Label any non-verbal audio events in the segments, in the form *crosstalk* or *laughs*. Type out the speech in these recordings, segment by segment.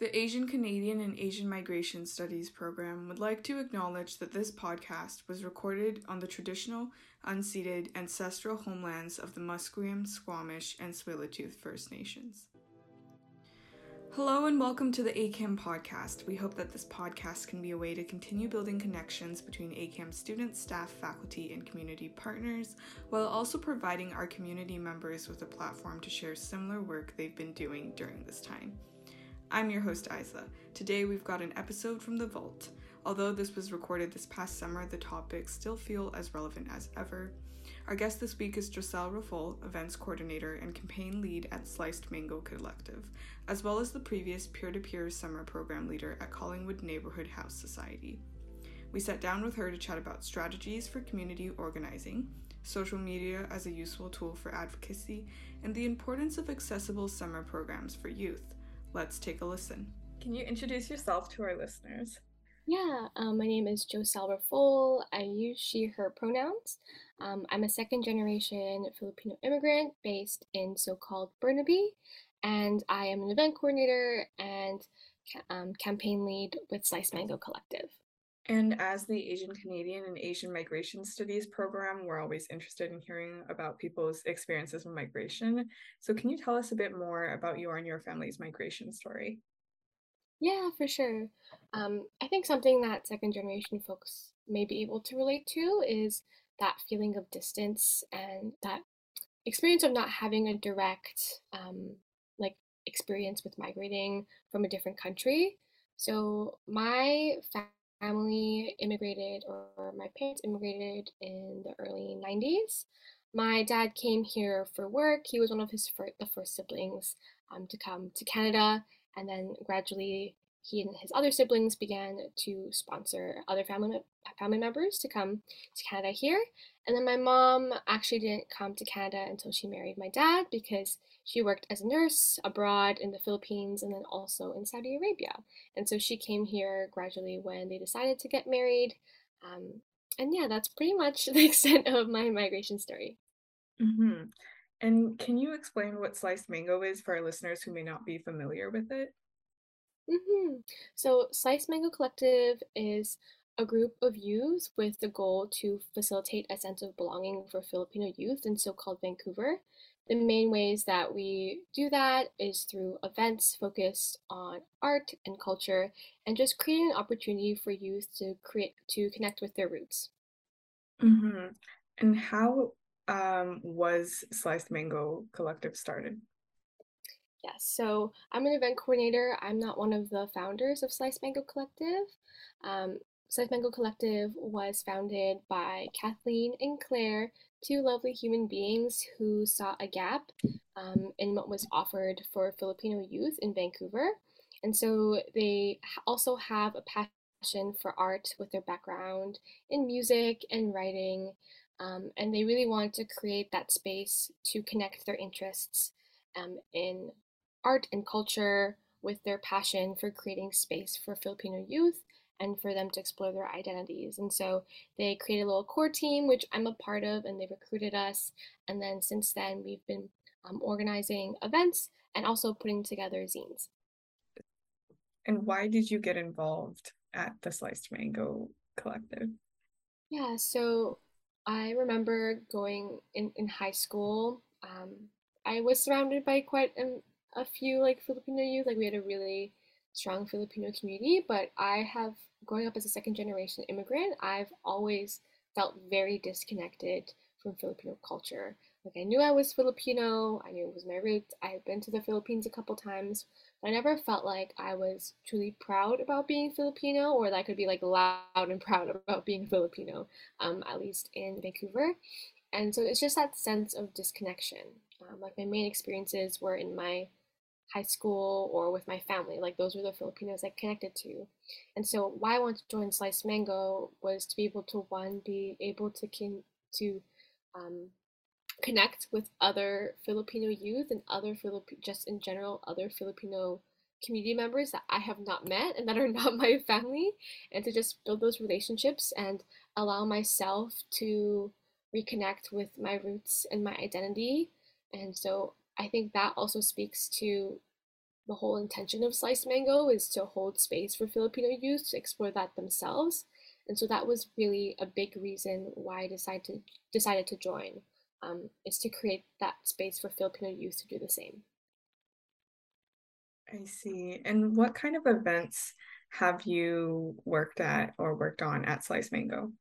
The Asian Canadian and Asian Migration Studies program would like to acknowledge that this podcast was recorded on the traditional, unceded, ancestral homelands of the Musqueam, Squamish, and Tsleil-Waututh First Nations. Hello and welcome to the ACAM podcast. We hope that this podcast can be a way to continue building connections between ACAM students, staff, faculty, and community partners, while also providing our community members with a platform to share similar work they've been doing during this time. I'm your host, Isa. Today we've got an episode from The Vault. Although this was recorded this past summer, the topics still feel as relevant as ever. Our guest this week is Joselle Raffoul, events coordinator and campaign lead at Sliced Mango Collective, as well as the previous peer to peer summer program leader at Collingwood Neighborhood House Society. We sat down with her to chat about strategies for community organizing, social media as a useful tool for advocacy, and the importance of accessible summer programs for youth. Let's take a listen. Can you introduce yourself to our listeners? Yeah, um, my name is Joselle Raffoul. I use she, her pronouns. Um, I'm a second generation Filipino immigrant based in so called Burnaby, and I am an event coordinator and um, campaign lead with Slice Mango Collective. And as the Asian Canadian and Asian Migration Studies program, we're always interested in hearing about people's experiences with migration. So, can you tell us a bit more about your and your family's migration story? Yeah, for sure. Um, I think something that second generation folks may be able to relate to is that feeling of distance and that experience of not having a direct um, like experience with migrating from a different country. So my family immigrated, or my parents immigrated in the early 90s. My dad came here for work. He was one of his fir- the first siblings um, to come to Canada, and then gradually he and his other siblings began to sponsor other family family members to come to Canada here. And then my mom actually didn't come to Canada until she married my dad because she worked as a nurse abroad in the Philippines and then also in Saudi Arabia. And so she came here gradually when they decided to get married. Um, and yeah, that's pretty much *laughs* the extent of my migration story. Mm-hmm. And can you explain what sliced mango is for our listeners who may not be familiar with it? Mm-hmm. So, Sliced Mango Collective is a group of youths with the goal to facilitate a sense of belonging for Filipino youth in so called Vancouver. The main ways that we do that is through events focused on art and culture and just creating an opportunity for youth to create to connect with their roots. Mm-hmm. And how um, was Sliced Mango Collective started? Yes, so I'm an event coordinator. I'm not one of the founders of Slice Mango Collective. Um, Slice Mango Collective was founded by Kathleen and Claire, two lovely human beings who saw a gap um, in what was offered for Filipino youth in Vancouver. And so they also have a passion for art with their background in music and writing. Um, and they really want to create that space to connect their interests um, in art and culture with their passion for creating space for Filipino youth and for them to explore their identities. And so they created a little core team, which I'm a part of, and they recruited us. And then since then, we've been um, organizing events and also putting together zines. And why did you get involved at the Sliced Mango Collective? Yeah, so I remember going in, in high school. Um, I was surrounded by quite an a few like Filipino youth. Like we had a really strong Filipino community, but I have growing up as a second generation immigrant, I've always felt very disconnected from Filipino culture. Like I knew I was Filipino, I knew it was my roots. I had been to the Philippines a couple times, but I never felt like I was truly proud about being Filipino or that I could be like loud and proud *laughs* about being Filipino, um, at least in Vancouver. And so it's just that sense of disconnection. Um, like my main experiences were in my high school or with my family. Like those were the Filipinos I connected to. And so why I wanted to join Slice Mango was to be able to one be able to to um, connect with other Filipino youth and other Filip just in general other Filipino community members that I have not met and that are *laughs* not my family and to just build those relationships and allow myself to reconnect with my roots and my identity. And so I think that also speaks to the whole intention of Sliced Mango is to hold space for Filipino youth to explore that themselves. And so that was really a big reason why I decided to, decided to join, um, is to create that space for Filipino youth to do the same. I see. And what kind of events have you worked at or worked on at Slice Mango?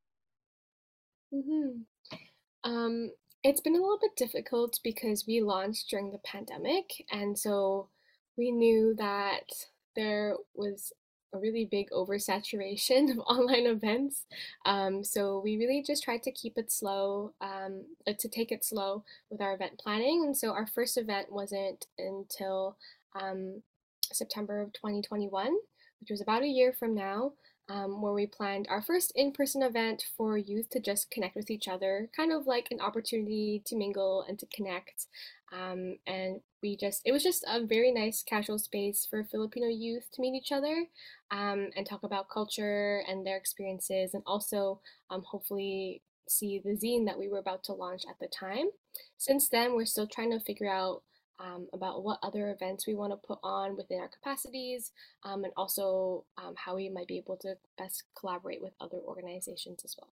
Mm-hmm. Um, it's been a little bit difficult because we launched during the pandemic, and so we knew that there was a really big oversaturation *laughs* of online events. Um, so we really just tried to keep it slow, um, uh, to take it slow with our event planning. And so our first event wasn't until um, September of 2021, which was about a year from now um, where we planned our first in person event for youth to just connect with each other, kind of like an opportunity to mingle and to connect. Um, and we just, it was just a very nice casual space for Filipino youth to meet each other um, and talk about culture and their experiences, and also um, hopefully see the zine that we were about to launch at the time. Since then, we're still trying to figure out um, about what other events we want to put on within our capacities, um, and also um, how we might be able to best collaborate with other organizations as well.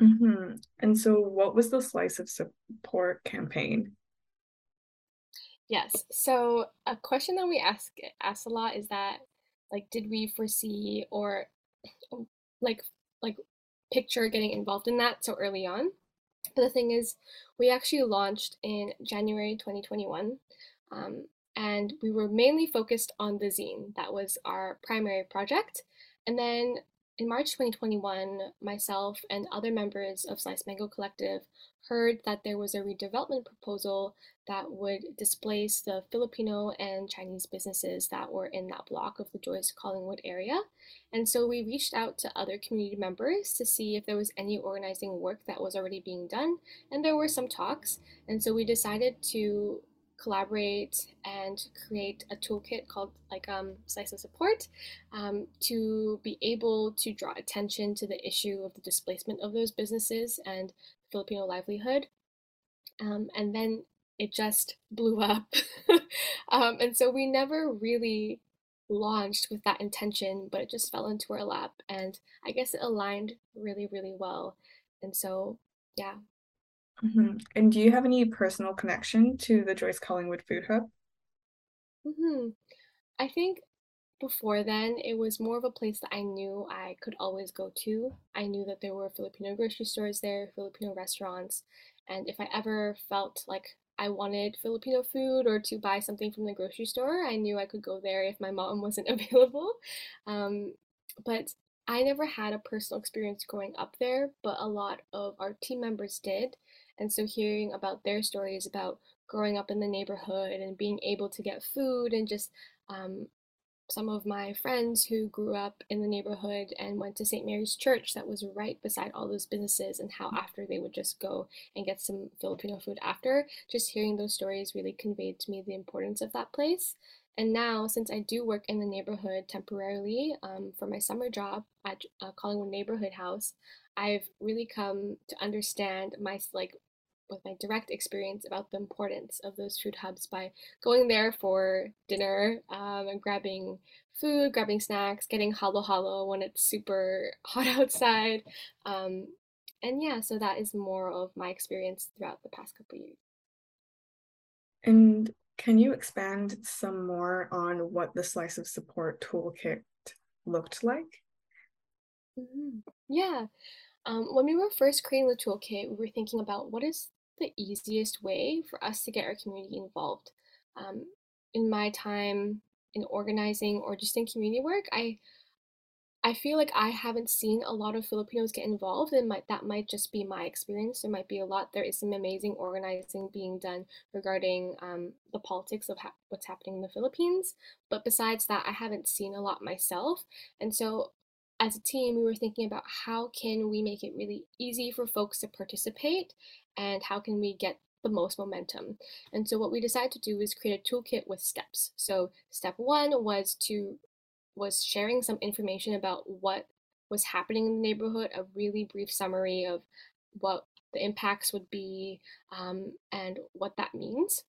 Mm-hmm. And so, what was the Slice of Support campaign? Yes. So, a question that we ask ask a lot is that, like, did we foresee or, like, like, picture getting involved in that so early on? But the thing is, we actually launched in January 2021, um, and we were mainly focused on the zine. That was our primary project. And then in March 2021, myself and other members of Slice Mango Collective heard that there was a redevelopment proposal that would displace the Filipino and Chinese businesses that were in that block of the Joyce Collingwood area. And so we reached out to other community members to see if there was any organizing work that was already being done. And there were some talks. And so we decided to collaborate and create a toolkit called like um, slice of support um, to be able to draw attention to the issue of the displacement of those businesses and Filipino livelihood. Um, and then it just blew up. *laughs* um, and so we never really launched with that intention, but it just fell into our lap. And I guess it aligned really, really well. And so, yeah. Mm-hmm. And do you have any personal connection to the Joyce Collingwood Food Hub? Mm-hmm. I think before then, it was more of a place that I knew I could always go to. I knew that there were Filipino grocery stores there, Filipino restaurants, and if I ever felt like I wanted Filipino food or to buy something from the grocery store, I knew I could go there if my mom *laughs* wasn't available. Um, but I never had a personal experience growing up there, but a lot of our team members did. And so hearing about their stories about growing up in the neighborhood and being able to get food and just um, some of my friends who grew up in the neighborhood and went to St. Mary's Church that was right beside all those businesses, and how after they would just go and get some Filipino food after. Just hearing those stories really conveyed to me the importance of that place. And now, since I do work in the neighborhood temporarily um, for my summer job at uh, Collingwood Neighborhood House, I've really come to understand my like with my direct experience about the importance of those food hubs by going there for dinner um, and grabbing food, grabbing snacks, getting halo halo when it's super *laughs* hot outside. Um, and yeah, so that is more of my experience throughout the past couple years. And can you expand some more on what the Slice of Support toolkit looked like? Mm-hmm. Yeah. Um, when we were first creating the toolkit, we were thinking about what is the easiest way for us to get our community involved. Um, in my time in organizing or just in community work, I I feel like I haven't seen a lot of Filipinos get involved, and might, that might just be my experience. There might be a lot. There is some amazing organizing being done regarding um, the politics of ha- what's happening in the Philippines. But besides that, I haven't seen a lot myself, and so as a team, we were thinking about how can we make it really easy for folks to participate and how can we get the most momentum. And so what we decided to do is create a toolkit with steps. So step one was to was sharing some information about what was happening in the neighborhood, a really brief summary of what the impacts would be um, and what that means.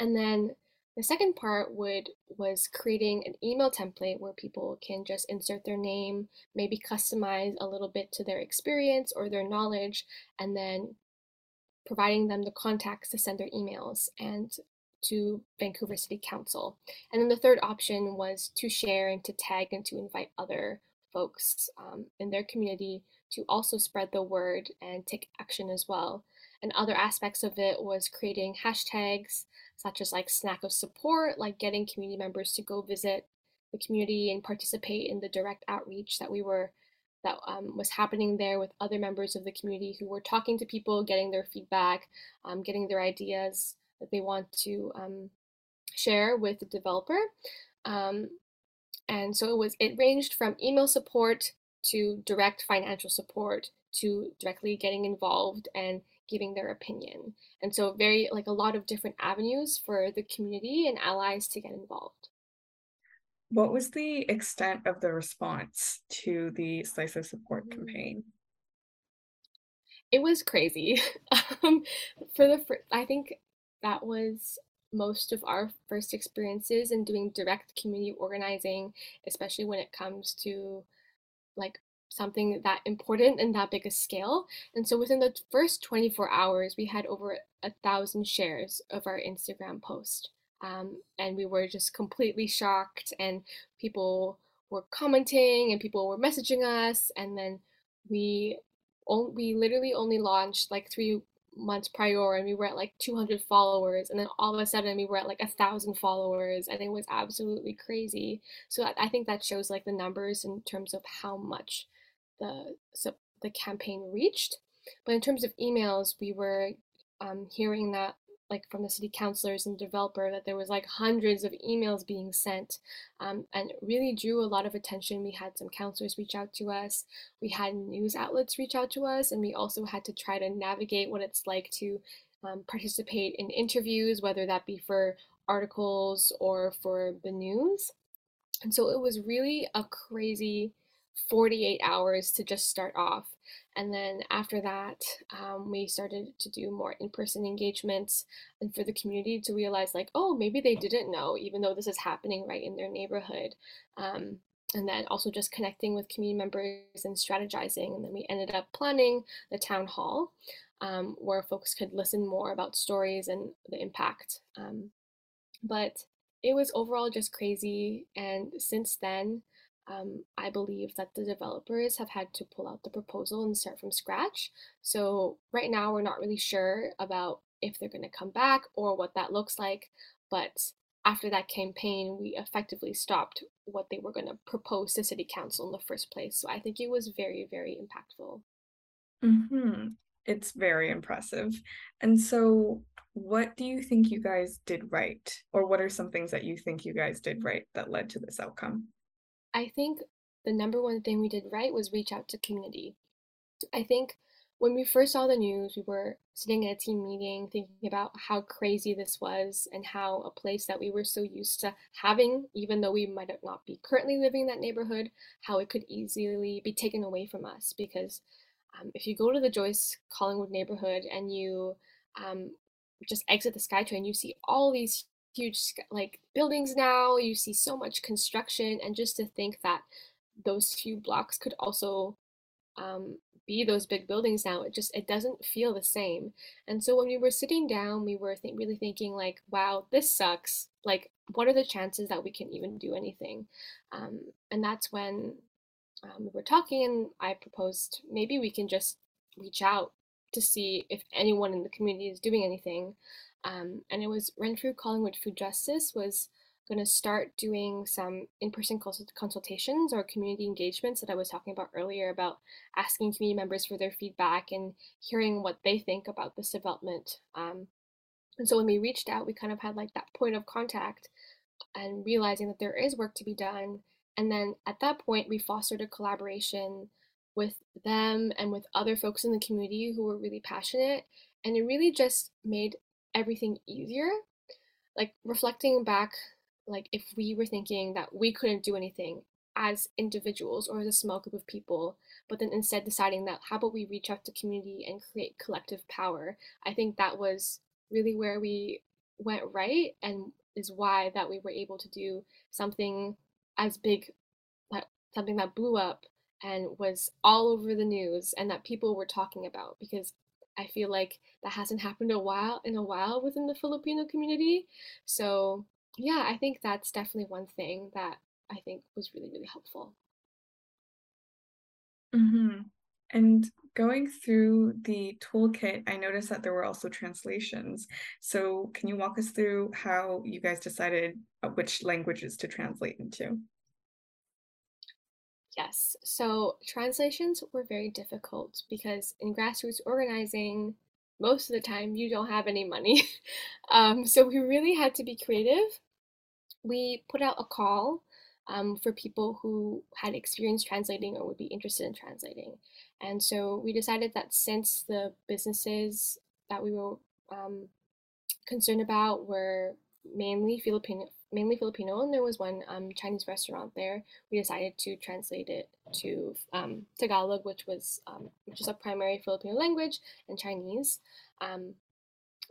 And then The second part would was creating an email template where people can just insert their name, maybe customize a little bit to their experience or their knowledge, and then providing them the contacts to send their emails and to Vancouver City Council. And then the third option was to share and to tag and to invite other folks um, in their community to also spread the word and take action as well. And other aspects of it was creating hashtags such as like snack of support, like getting community members to go visit the community and participate in the direct outreach that we were that um, was happening there with other members of the community who were talking to people, getting their feedback, um, getting their ideas that they want to um, share with the developer. Um, and so it was it ranged from email support to direct financial support to directly getting involved and giving their opinion. And so very like a lot of different avenues for the community and allies to get involved. What was the extent of the response to the Slice of Support mm. campaign? It was crazy. *laughs* um, for the fir- I think that was most of our first experiences in doing direct community organizing, especially when it comes to like something that important and that big a scale. And so within the first 24 hours, we had over a thousand shares of our Instagram post. Um, and we were just completely shocked, and people were commenting and people were messaging us. And then we we literally only launched like three months prior and we were at like 200 followers and then all of a sudden we were at like a thousand followers and it was absolutely crazy so I, I think that shows like the numbers in terms of how much the so the campaign reached but in terms of emails we were um, hearing that like from the city councilors and developer that there was like hundreds of emails being sent um, and really drew a lot of attention. We had some councilors reach out to us. We had news outlets reach out to us and we also had to try to navigate what it's like to um, participate in interviews whether that be for articles or for the news. And so it was really a crazy 48 hours to just start off. And then after that, um, we started to do more in person engagements and for the community to realize, like, oh, maybe they didn't know, even though this is happening right in their neighborhood. Um, and then also just connecting with community members and strategizing. And then we ended up planning the town hall um, where folks could listen more about stories and the impact. Um, but it was overall just crazy. And since then, um, I believe that the developers have had to pull out the proposal and start from scratch. So right now we're not really sure about if they're going to come back or what that looks like. But after that campaign, we effectively stopped what they were going to propose to city council in the first place. So I think it was very, very impactful. Mm-hmm. It's very impressive. And so, what do you think you guys did right? Or what are some things that you think you guys did right that led to this outcome? I think the number one thing we did right was reach out to community. I think when we first saw the news, we were sitting at a team meeting thinking about how crazy this was and how a place that we were so used to having, even though we might not be currently living in that neighborhood, how it could easily be taken away from us. Because um, if you go to the Joyce Collingwood neighborhood and you um, just exit the SkyTrain, you see all these huge like buildings now you see so much construction and just to think that those few blocks could also um, be those big buildings now it just it doesn't feel the same. And so when we were sitting down we were th- really thinking like wow this sucks. Like what are the chances that we can even do anything? Um, and that's when um, we were talking and i proposed maybe we can just reach out to see if anyone in the community is doing anything um, and it was Renfrew Collingwood Food Justice was going to start doing some in-person consultations or community engagements that I was talking about earlier about asking community members for their feedback and hearing what they think about this development. Um, and so when we reached out, we kind of had like that point of contact and realizing that there is work to be done. And then at that point, we fostered a collaboration with them and with other folks in the community who were really passionate. And it really just made everything easier. Like reflecting back, like if we were thinking that we couldn't do anything as individuals or as a small group of people, but then instead deciding that how about we reach out to community and create collective power? I think that was really where we went right and is why that we were able to do something as big, like something that blew up and was all over the news and that people were talking about because I feel like that hasn't happened a while in a while within the Filipino community. So yeah, I think that's definitely one thing that I think was really, really helpful. Mm-hmm. And going through the toolkit, I noticed that there were also translations. So, can you walk us through how you guys decided uh, which languages to translate into? Yes, so translations were very difficult because in grassroots organizing, most of the time you don't have any money. *laughs* um, so we really had to be creative. We put out a call um, for people who had experience translating or would be interested in translating. And so we decided that since the businesses that we were um, concerned about were mainly Filipino, mainly Filipino, and there was one um, Chinese restaurant there. We decided to translate it to um, Tagalog, which was um, which is a primary Filipino language, and Chinese. Um,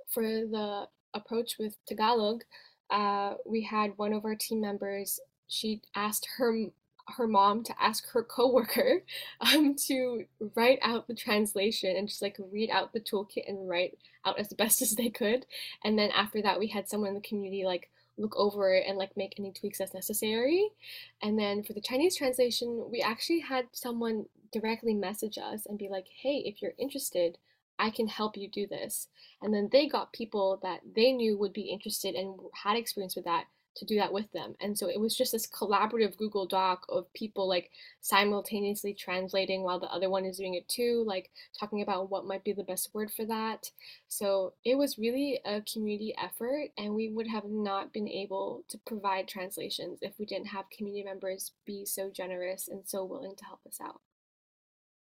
for the approach with Tagalog, uh, we had one of our team members. She asked her her mom to ask her coworker *laughs* um, to write out the translation and just like read out the toolkit and write out as best *laughs* as they could. And then after that, we had someone in the community like look over it and like make any tweaks as necessary. And then for the Chinese translation, we actually had someone directly message us and be like, hey, if you're interested, I can help you do this. And then they got people that they knew would be interested and had experience with that to do that with them. And so it was just this collaborative Google Doc of people like simultaneously translating while the other one is doing it too, like talking about what might be the best word for that. So it was really a community effort, and we would have not been able to provide translations if we didn't have community members be so generous and so willing to help us out.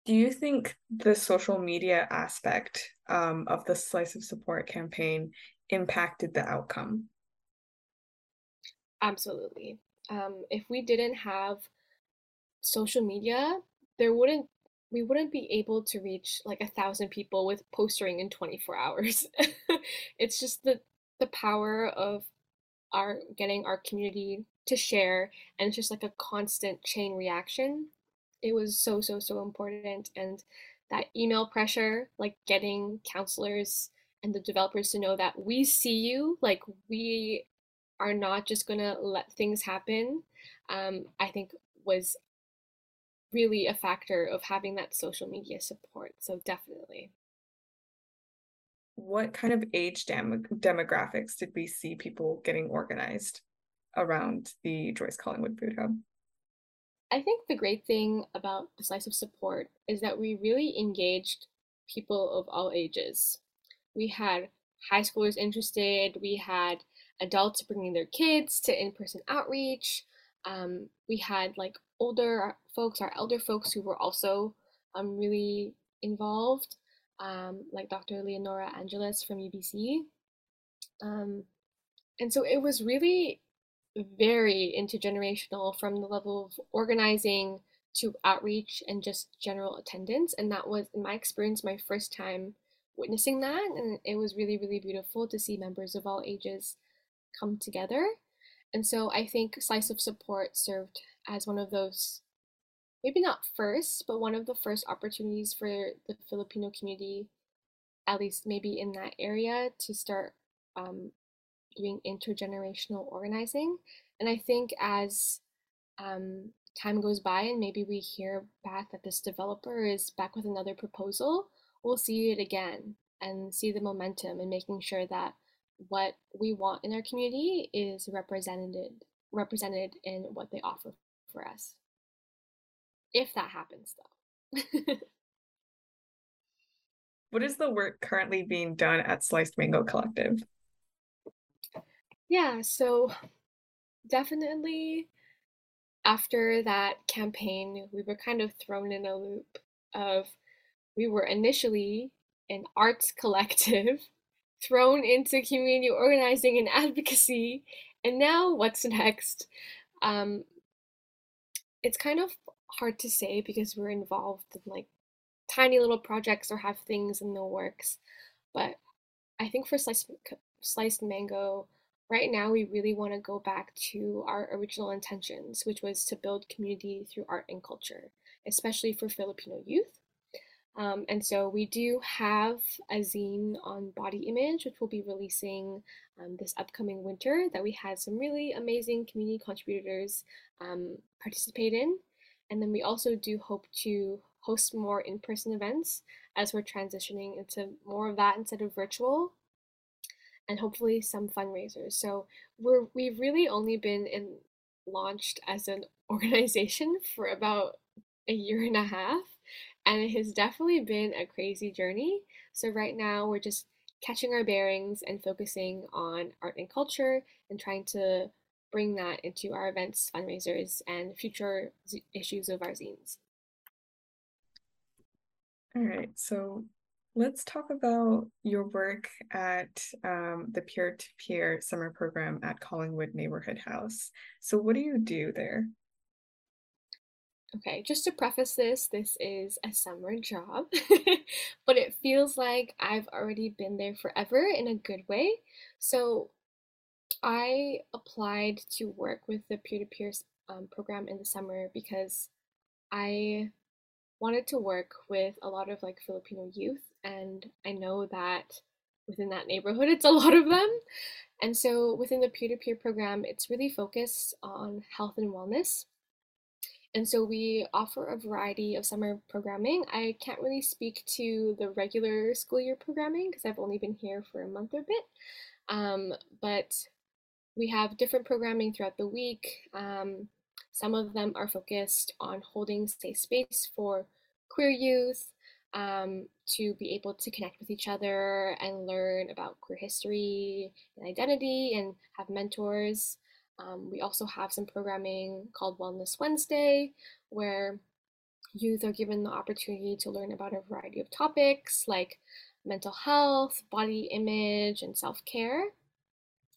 Do you think the social media aspect um, of the Slice of Support campaign impacted the outcome? Absolutely. Um, if we didn't have social media, there wouldn't we wouldn't be able to reach like a thousand people with postering in 24 *laughs* hours. it's just the the power of our getting our community to share and it's just like a constant chain reaction. It was so so so important and that email pressure, like getting councilors and the developers to know that we see you, like we are not just going to let things happen, um, I think was really a factor of having that social media support. So definitely. What kind of age dem- demographics did we see people getting organized around the Joyce Collingwood Food Hub? I think the great thing about the Slice of Support is that we really engaged people of all ages. We had high schoolers interested, we had adults bringing their kids to in-person outreach. Um, we had like older folks, our elder folks who were also um, really involved, um, like Dr. Leonora Angeles from UBC. Um, and so it was really very intergenerational from the level of organizing to outreach and just general attendance. And that was, in my experience, my first time witnessing that. And it was really, really beautiful to see members of all ages come together. And so I think Slice of Support served as one of those, maybe not first, but one of the first opportunities for the Filipino community, at least maybe in that area, to start um, doing intergenerational organizing. And I think as um, time goes by and maybe we hear back that this developer is back with another proposal, we'll see it again and see the momentum and making sure that what we want in our community is represented represented in what they offer for us. If that happens though. *laughs* what is the work currently being done at Sliced Mango Collective? Yeah, so definitely after that campaign, we were kind of thrown in a loop of we were initially an arts *laughs* collective thrown into community organizing and advocacy. And now, what's next? Um, it's kind of hard to say because we're involved in like tiny little projects or have things in the works. But I think for sliced, sliced mango, right now we really want to go back to our original intentions, which was to build community through art and culture, especially for Filipino youth. Um, and so we do have a zine on body image, which we'll be releasing um, this upcoming winter that we had some really amazing community contributors um, participate in. And then we also do hope to host more in-person events as we're transitioning into more of that instead of virtual and hopefully some fundraisers. So we're we've really only been in launched as an *laughs* organization for about a year and a half and it has definitely been a crazy journey. So right now we're just catching our bearings and focusing on art and culture and trying to bring that into our events, fundraisers, and future z- issues of our zines. All right, so let's talk about your work at um, the peer to peer summer program at Collingwood Neighborhood House. So, what do you do there? Okay, just to preface this, this is a summer job, *laughs* but it feels like I've already been there forever in a good way. So I applied to work with the peer to peer program in the summer because I wanted to work with a lot of like Filipino youth, and I know that within that neighborhood, it's a lot of them. And so within the peer to peer program, it's really focused on health and wellness. And so we offer a variety of summer programming. I can't really speak to the regular school year programming because I've only been here for a month or bit. Um, but we have different programming throughout the week. Um, some of them are focused on holding safe space for queer youth um, to be able to connect with each other and learn about queer history and identity and have mentors. Um, we also have some programming called Wellness Wednesday, where youth are given the opportunity to learn about a variety of topics like mental health, body image, and self care.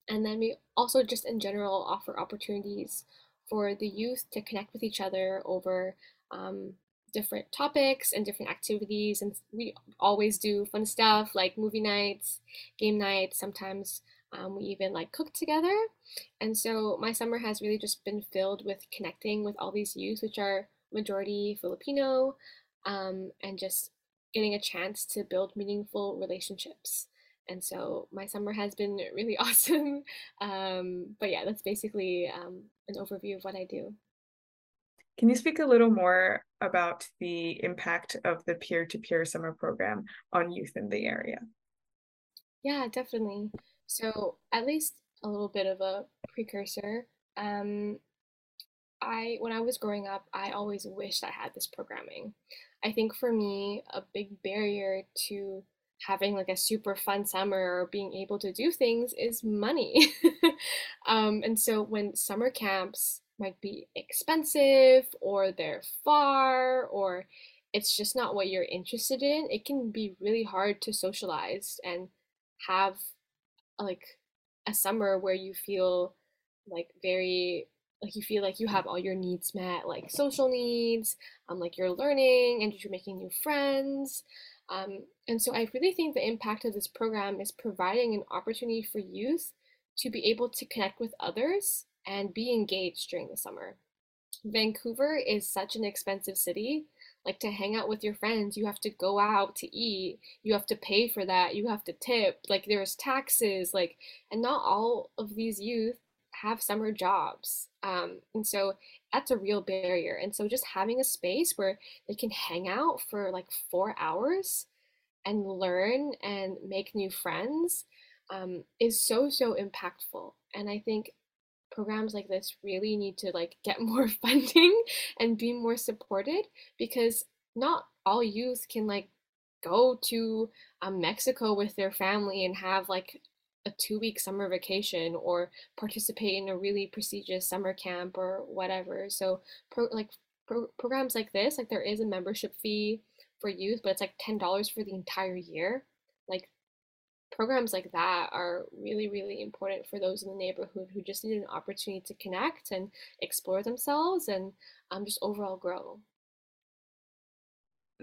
And then we also, just in general, offer opportunities for the youth to connect with each other over um, different topics and different activities. And we always do fun stuff like movie nights, game nights, sometimes um, we even like cook together. And so my summer has really just been filled with connecting with all these youth, which are majority Filipino, um, and just getting a chance to build meaningful relationships. And so my summer has been *laughs* really awesome. Um, but yeah, that's basically um, an overview of what I do. Can you speak a little more about the impact of the peer to peer summer program on youth in the area? Yeah, definitely. So, at least a little bit of a precursor. Um, I when I was growing up, I always wished I had this programming. I think for me, a big barrier to having like a super fun summer or being able to do things is money. *laughs* um, and so when summer camps might be expensive or they're far or it's just not what you're interested in, it can be really hard to socialize and have like a summer where you feel like very like you feel like you have all your needs met like social needs um like you're learning and you're making new friends um, and so i really think the impact of this program is providing an opportunity for youth to be able to connect with others and be engaged during the summer. Vancouver is such an expensive city like to hang out with your friends you have to go out to eat you have to pay for that you have to tip like there's taxes like and not all of these youth have summer jobs um, and so that's a real barrier and so just having a space where they can hang out for like four hours and learn and make new friends um, is so so impactful and i think programs like this really need to like get more *laughs* funding and be more supported because not all youth can like go to um, Mexico with their family and have like a two week summer vacation or participate in a really prestigious summer camp or whatever. So pro- like pro- programs like this, like there is a membership fee for youth, but it's like ten dollars for the entire year. Like programs like that are really, really important for those in the neighborhood who just need an opportunity to connect and explore themselves and um, just overall grow.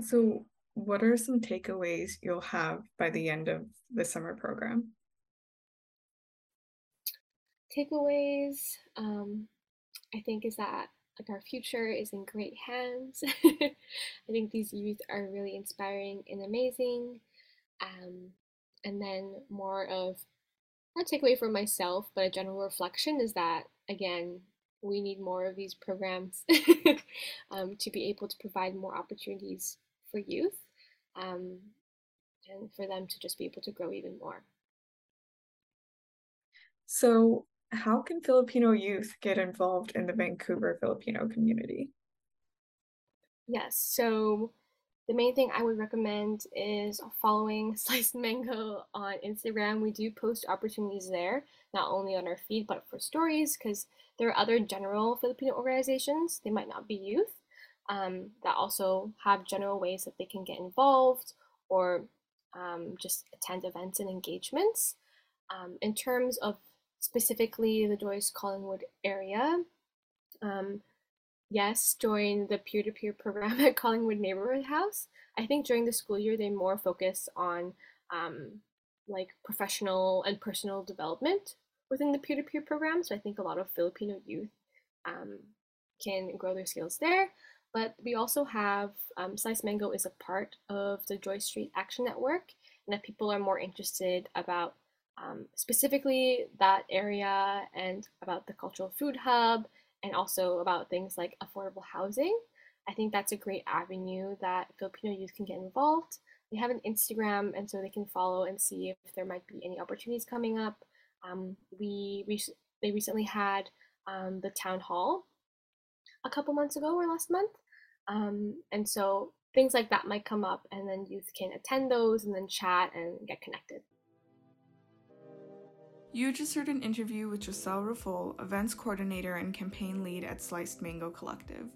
So, what are some takeaways you'll have by the end of the summer program? takeaways, um, I think, is that like our future is in great hands. *laughs* I think these youth are really inspiring and amazing. Um, and then more of not takeaway for myself, but a general reflection is that again, we need more of these programs *laughs* um, to be able to provide more opportunities for youth um, and for them to just be able to grow even more. So, how can Filipino youth get involved in the Vancouver Filipino community? Yes, so the main thing I would recommend is following *laughs* Sliced Mango on Instagram. We do post opportunities there, not only on our feed, but for stories, because there are other general Filipino organizations, they might not be youth, um, that also have general ways that they can get involved or um, just attend events and engagements. Um, in terms of specifically the Joyce Collingwood area. Um, yes, join the peer to peer program *laughs* at Collingwood Neighborhood House. I think during the school year, they more focus on um, like professional and personal development within the peer to peer program. So I think a lot of Filipino youth um, can grow their skills there. But we also have um, Slice Mango is a part of the Joyce Street Action Network. And if people are more interested about um, specifically that area and about the cultural food hub and also about things like affordable housing. I think that's a great avenue that Filipino youth can get involved. They have an Instagram, and so they can follow and see if there might be any opportunities coming up. Um, we, they recently had um, the town hall a couple months ago or last month, um, and so things like that might come up, and then youth can attend those and then chat and get connected. You just heard an interview with Giselle Rafol, events coordinator and campaign lead at Sliced Mango Collective.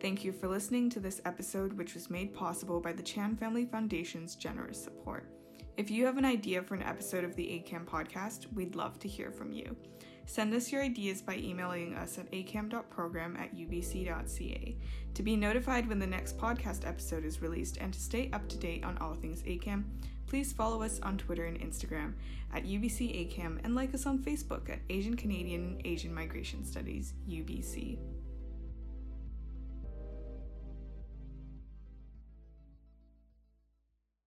Thank you for listening to this episode, which was made possible by the Chan Family Foundation's generous support. If you have an idea for an episode of the ACAM podcast, we'd love to hear from you. Send us your ideas by emailing us at acam.program at ubc.ca. To be notified when the next podcast episode is released and to stay up to date on all things ACAM, please follow us on Twitter and Instagram at UBC ACAM and like us on Facebook at Asian Canadian Asian Migration Studies, UBC.